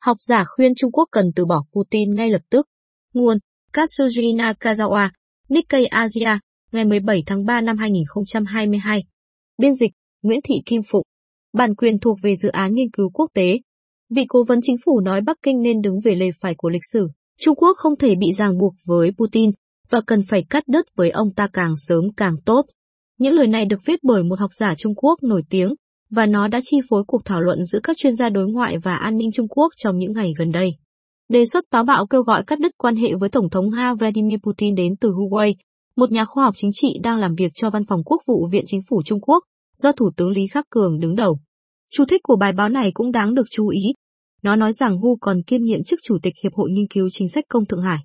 Học giả khuyên Trung Quốc cần từ bỏ Putin ngay lập tức. Nguồn Katsuji Nakazawa, Nikkei Asia, ngày 17 tháng 3 năm 2022. Biên dịch Nguyễn Thị Kim Phụng. Bản quyền thuộc về dự án nghiên cứu quốc tế. Vị cố vấn chính phủ nói Bắc Kinh nên đứng về lề phải của lịch sử. Trung Quốc không thể bị ràng buộc với Putin và cần phải cắt đứt với ông ta càng sớm càng tốt. Những lời này được viết bởi một học giả Trung Quốc nổi tiếng, và nó đã chi phối cuộc thảo luận giữa các chuyên gia đối ngoại và an ninh Trung Quốc trong những ngày gần đây. Đề xuất táo bạo kêu gọi cắt đứt quan hệ với Tổng thống Nga Vladimir Putin đến từ Huawei, một nhà khoa học chính trị đang làm việc cho Văn phòng Quốc vụ Viện Chính phủ Trung Quốc, do Thủ tướng Lý Khắc Cường đứng đầu. Chú thích của bài báo này cũng đáng được chú ý. Nó nói rằng Hu còn kiêm nhiệm chức Chủ tịch Hiệp hội Nghiên cứu Chính sách Công Thượng Hải.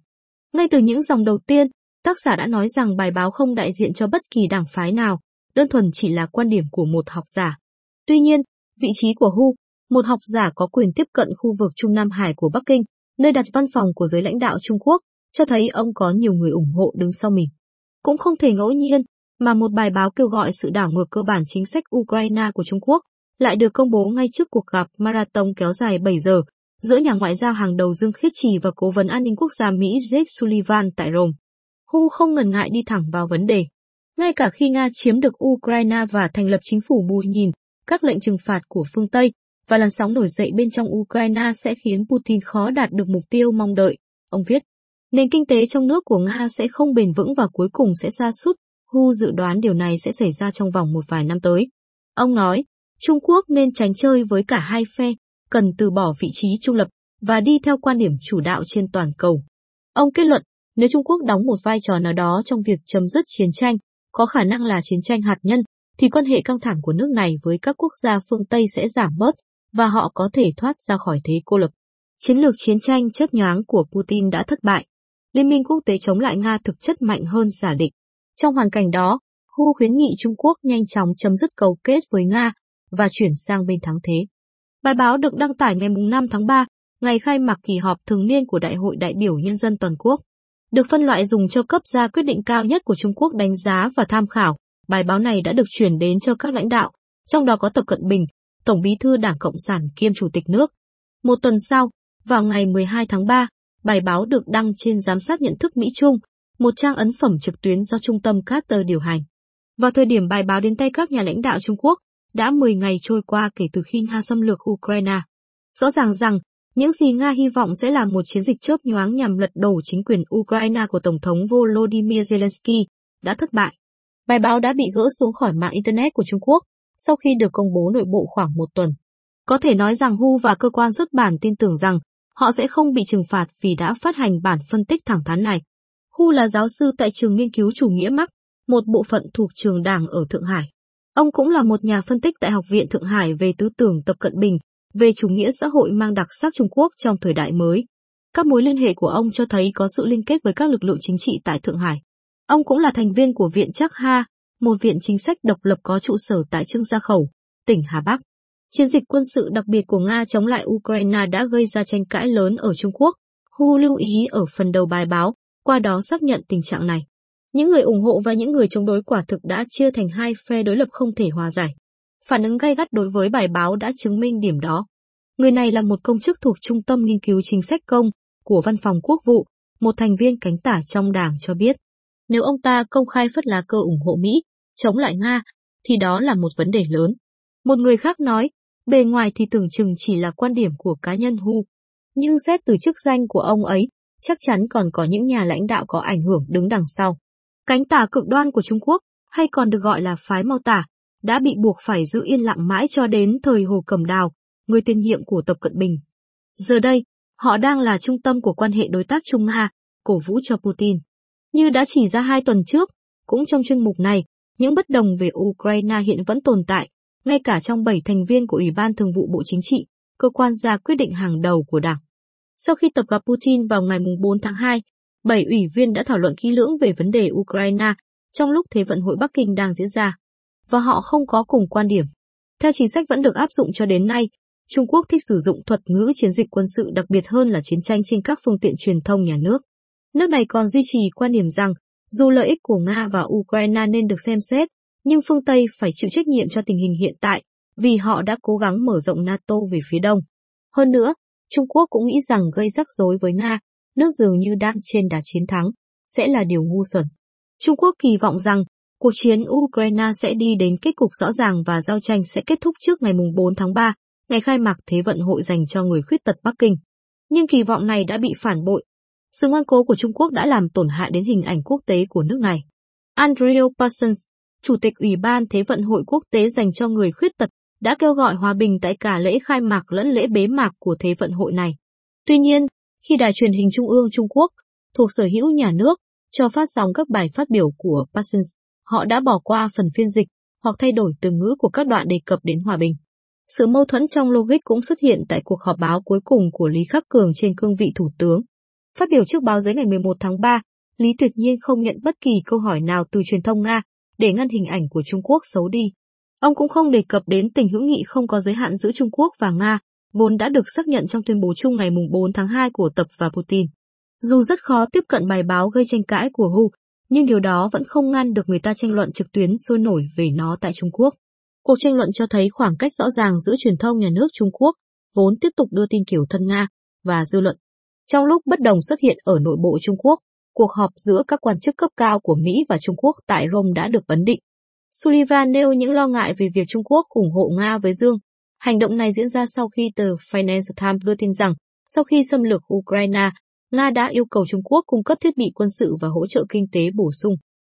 Ngay từ những dòng đầu tiên, tác giả đã nói rằng bài báo không đại diện cho bất kỳ đảng phái nào, đơn thuần chỉ là quan điểm của một học giả. Tuy nhiên, vị trí của Hu, một học giả có quyền tiếp cận khu vực Trung Nam Hải của Bắc Kinh, nơi đặt văn phòng của giới lãnh đạo Trung Quốc, cho thấy ông có nhiều người ủng hộ đứng sau mình. Cũng không thể ngẫu nhiên, mà một bài báo kêu gọi sự đảo ngược cơ bản chính sách Ukraine của Trung Quốc lại được công bố ngay trước cuộc gặp marathon kéo dài 7 giờ giữa nhà ngoại giao hàng đầu Dương Khiết Trì và cố vấn an ninh quốc gia Mỹ Jake Sullivan tại Rome. Hu không ngần ngại đi thẳng vào vấn đề. Ngay cả khi Nga chiếm được Ukraine và thành lập chính phủ bù nhìn, các lệnh trừng phạt của phương Tây và làn sóng nổi dậy bên trong Ukraine sẽ khiến Putin khó đạt được mục tiêu mong đợi, ông viết. Nền kinh tế trong nước của Nga sẽ không bền vững và cuối cùng sẽ sa sút, Hu dự đoán điều này sẽ xảy ra trong vòng một vài năm tới. Ông nói, Trung Quốc nên tránh chơi với cả hai phe, cần từ bỏ vị trí trung lập và đi theo quan điểm chủ đạo trên toàn cầu. Ông kết luận, nếu Trung Quốc đóng một vai trò nào đó trong việc chấm dứt chiến tranh, có khả năng là chiến tranh hạt nhân, thì quan hệ căng thẳng của nước này với các quốc gia phương Tây sẽ giảm bớt và họ có thể thoát ra khỏi thế cô lập. Chiến lược chiến tranh chớp nhoáng của Putin đã thất bại. Liên minh quốc tế chống lại Nga thực chất mạnh hơn giả định. Trong hoàn cảnh đó, Hu khuyến nghị Trung Quốc nhanh chóng chấm dứt cầu kết với Nga và chuyển sang bên thắng thế. Bài báo được đăng tải ngày 5 tháng 3, ngày khai mạc kỳ họp thường niên của Đại hội đại biểu Nhân dân toàn quốc. Được phân loại dùng cho cấp ra quyết định cao nhất của Trung Quốc đánh giá và tham khảo, bài báo này đã được chuyển đến cho các lãnh đạo, trong đó có Tập Cận Bình, Tổng bí thư Đảng Cộng sản kiêm Chủ tịch nước. Một tuần sau, vào ngày 12 tháng 3, bài báo được đăng trên Giám sát nhận thức Mỹ Trung, một trang ấn phẩm trực tuyến do Trung tâm Carter điều hành. Vào thời điểm bài báo đến tay các nhà lãnh đạo Trung Quốc, đã 10 ngày trôi qua kể từ khi Nga xâm lược Ukraine. Rõ ràng rằng, những gì Nga hy vọng sẽ là một chiến dịch chớp nhoáng nhằm lật đổ chính quyền Ukraine của Tổng thống Volodymyr Zelensky, đã thất bại. Bài báo đã bị gỡ xuống khỏi mạng Internet của Trung Quốc, sau khi được công bố nội bộ khoảng một tuần. Có thể nói rằng Hu và cơ quan xuất bản tin tưởng rằng họ sẽ không bị trừng phạt vì đã phát hành bản phân tích thẳng thắn này. Hu là giáo sư tại trường nghiên cứu chủ nghĩa Marx, một bộ phận thuộc trường đảng ở Thượng Hải. Ông cũng là một nhà phân tích tại Học viện Thượng Hải về tư tưởng Tập Cận Bình, về chủ nghĩa xã hội mang đặc sắc Trung Quốc trong thời đại mới. Các mối liên hệ của ông cho thấy có sự liên kết với các lực lượng chính trị tại Thượng Hải. Ông cũng là thành viên của Viện Chắc Ha, một viện chính sách độc lập có trụ sở tại Trương Gia Khẩu, tỉnh Hà Bắc. Chiến dịch quân sự đặc biệt của Nga chống lại Ukraine đã gây ra tranh cãi lớn ở Trung Quốc. Hu lưu ý ở phần đầu bài báo, qua đó xác nhận tình trạng này. Những người ủng hộ và những người chống đối quả thực đã chia thành hai phe đối lập không thể hòa giải. Phản ứng gay gắt đối với bài báo đã chứng minh điểm đó. Người này là một công chức thuộc Trung tâm Nghiên cứu Chính sách Công của Văn phòng Quốc vụ, một thành viên cánh tả trong đảng cho biết. Nếu ông ta công khai phất lá cơ ủng hộ Mỹ, chống lại Nga, thì đó là một vấn đề lớn. Một người khác nói, bề ngoài thì tưởng chừng chỉ là quan điểm của cá nhân Hu. Nhưng xét từ chức danh của ông ấy, chắc chắn còn có những nhà lãnh đạo có ảnh hưởng đứng đằng sau. Cánh tả cực đoan của Trung Quốc, hay còn được gọi là phái Mao tả, đã bị buộc phải giữ yên lặng mãi cho đến thời Hồ Cầm Đào, người tiền nhiệm của Tập Cận Bình. Giờ đây, họ đang là trung tâm của quan hệ đối tác Trung Nga, cổ vũ cho Putin. Như đã chỉ ra hai tuần trước, cũng trong chuyên mục này, những bất đồng về Ukraine hiện vẫn tồn tại, ngay cả trong bảy thành viên của Ủy ban Thường vụ Bộ Chính trị, cơ quan ra quyết định hàng đầu của Đảng. Sau khi tập gặp Putin vào ngày 4 tháng 2, bảy ủy viên đã thảo luận kỹ lưỡng về vấn đề Ukraine trong lúc Thế vận hội Bắc Kinh đang diễn ra, và họ không có cùng quan điểm. Theo chính sách vẫn được áp dụng cho đến nay, Trung Quốc thích sử dụng thuật ngữ chiến dịch quân sự đặc biệt hơn là chiến tranh trên các phương tiện truyền thông nhà nước. Nước này còn duy trì quan điểm rằng, dù lợi ích của Nga và Ukraine nên được xem xét, nhưng phương Tây phải chịu trách nhiệm cho tình hình hiện tại, vì họ đã cố gắng mở rộng NATO về phía đông. Hơn nữa, Trung Quốc cũng nghĩ rằng gây rắc rối với Nga, nước dường như đang trên đà chiến thắng, sẽ là điều ngu xuẩn. Trung Quốc kỳ vọng rằng cuộc chiến Ukraine sẽ đi đến kết cục rõ ràng và giao tranh sẽ kết thúc trước ngày 4 tháng 3, ngày khai mạc Thế vận hội dành cho người khuyết tật Bắc Kinh. Nhưng kỳ vọng này đã bị phản bội. Sự ngoan cố của Trung Quốc đã làm tổn hại đến hình ảnh quốc tế của nước này. Andrew Parsons, Chủ tịch Ủy ban Thế vận hội quốc tế dành cho người khuyết tật, đã kêu gọi hòa bình tại cả lễ khai mạc lẫn lễ bế mạc của Thế vận hội này. Tuy nhiên, khi đài truyền hình Trung ương Trung Quốc, thuộc sở hữu nhà nước, cho phát sóng các bài phát biểu của Parsons, họ đã bỏ qua phần phiên dịch hoặc thay đổi từ ngữ của các đoạn đề cập đến hòa bình. Sự mâu thuẫn trong logic cũng xuất hiện tại cuộc họp báo cuối cùng của Lý Khắc Cường trên cương vị thủ tướng. Phát biểu trước báo giới ngày 11 tháng 3, Lý tuyệt nhiên không nhận bất kỳ câu hỏi nào từ truyền thông Nga để ngăn hình ảnh của Trung Quốc xấu đi. Ông cũng không đề cập đến tình hữu nghị không có giới hạn giữa Trung Quốc và Nga, vốn đã được xác nhận trong tuyên bố chung ngày 4 tháng 2 của Tập và Putin. Dù rất khó tiếp cận bài báo gây tranh cãi của Hu, nhưng điều đó vẫn không ngăn được người ta tranh luận trực tuyến sôi nổi về nó tại Trung Quốc. Cuộc tranh luận cho thấy khoảng cách rõ ràng giữa truyền thông nhà nước Trung Quốc, vốn tiếp tục đưa tin kiểu thân Nga, và dư luận. Trong lúc bất đồng xuất hiện ở nội bộ Trung Quốc, cuộc họp giữa các quan chức cấp cao của Mỹ và Trung Quốc tại Rome đã được ấn định. Sullivan nêu những lo ngại về việc Trung Quốc ủng hộ Nga với Dương. Hành động này diễn ra sau khi tờ Financial Times đưa tin rằng, sau khi xâm lược Ukraine, Nga đã yêu cầu Trung Quốc cung cấp thiết bị quân sự và hỗ trợ kinh tế bổ sung.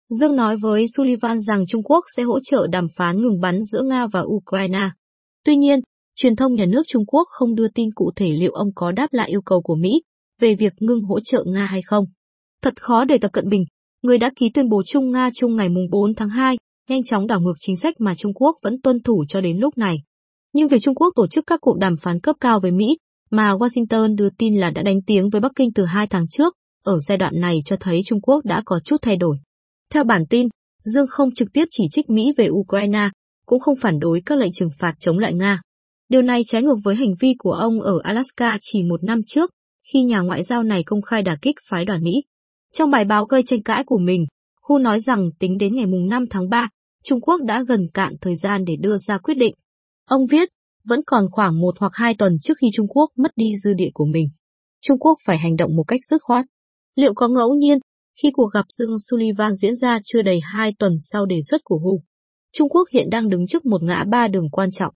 Dương nói với Sullivan rằng Trung Quốc sẽ hỗ trợ đàm phán ngừng bắn giữa Nga và Ukraine. Tuy nhiên, truyền thông nhà nước Trung Quốc không đưa tin cụ thể liệu ông có đáp lại yêu cầu của Mỹ về việc ngưng hỗ trợ Nga hay không. Thật khó để Tập Cận Bình, người đã ký tuyên bố chung Nga chung ngày 4 tháng 2, nhanh chóng đảo ngược chính sách mà Trung Quốc vẫn tuân thủ cho đến lúc này. Nhưng việc Trung Quốc tổ chức các cuộc đàm phán cấp cao với Mỹ mà Washington đưa tin là đã đánh tiếng với Bắc Kinh từ hai tháng trước, ở giai đoạn này cho thấy Trung Quốc đã có chút thay đổi. Theo bản tin, Dương không trực tiếp chỉ trích Mỹ về Ukraine, cũng không phản đối các lệnh trừng phạt chống lại Nga. Điều này trái ngược với hành vi của ông ở Alaska chỉ một năm trước, khi nhà ngoại giao này công khai đả kích phái đoàn Mỹ. Trong bài báo gây tranh cãi của mình, Hu nói rằng tính đến ngày 5 tháng 3, Trung Quốc đã gần cạn thời gian để đưa ra quyết định. Ông viết, vẫn còn khoảng một hoặc hai tuần trước khi Trung Quốc mất đi dư địa của mình. Trung Quốc phải hành động một cách dứt khoát. Liệu có ngẫu nhiên khi cuộc gặp Dương Sullivan diễn ra chưa đầy hai tuần sau đề xuất của Hu? Trung Quốc hiện đang đứng trước một ngã ba đường quan trọng.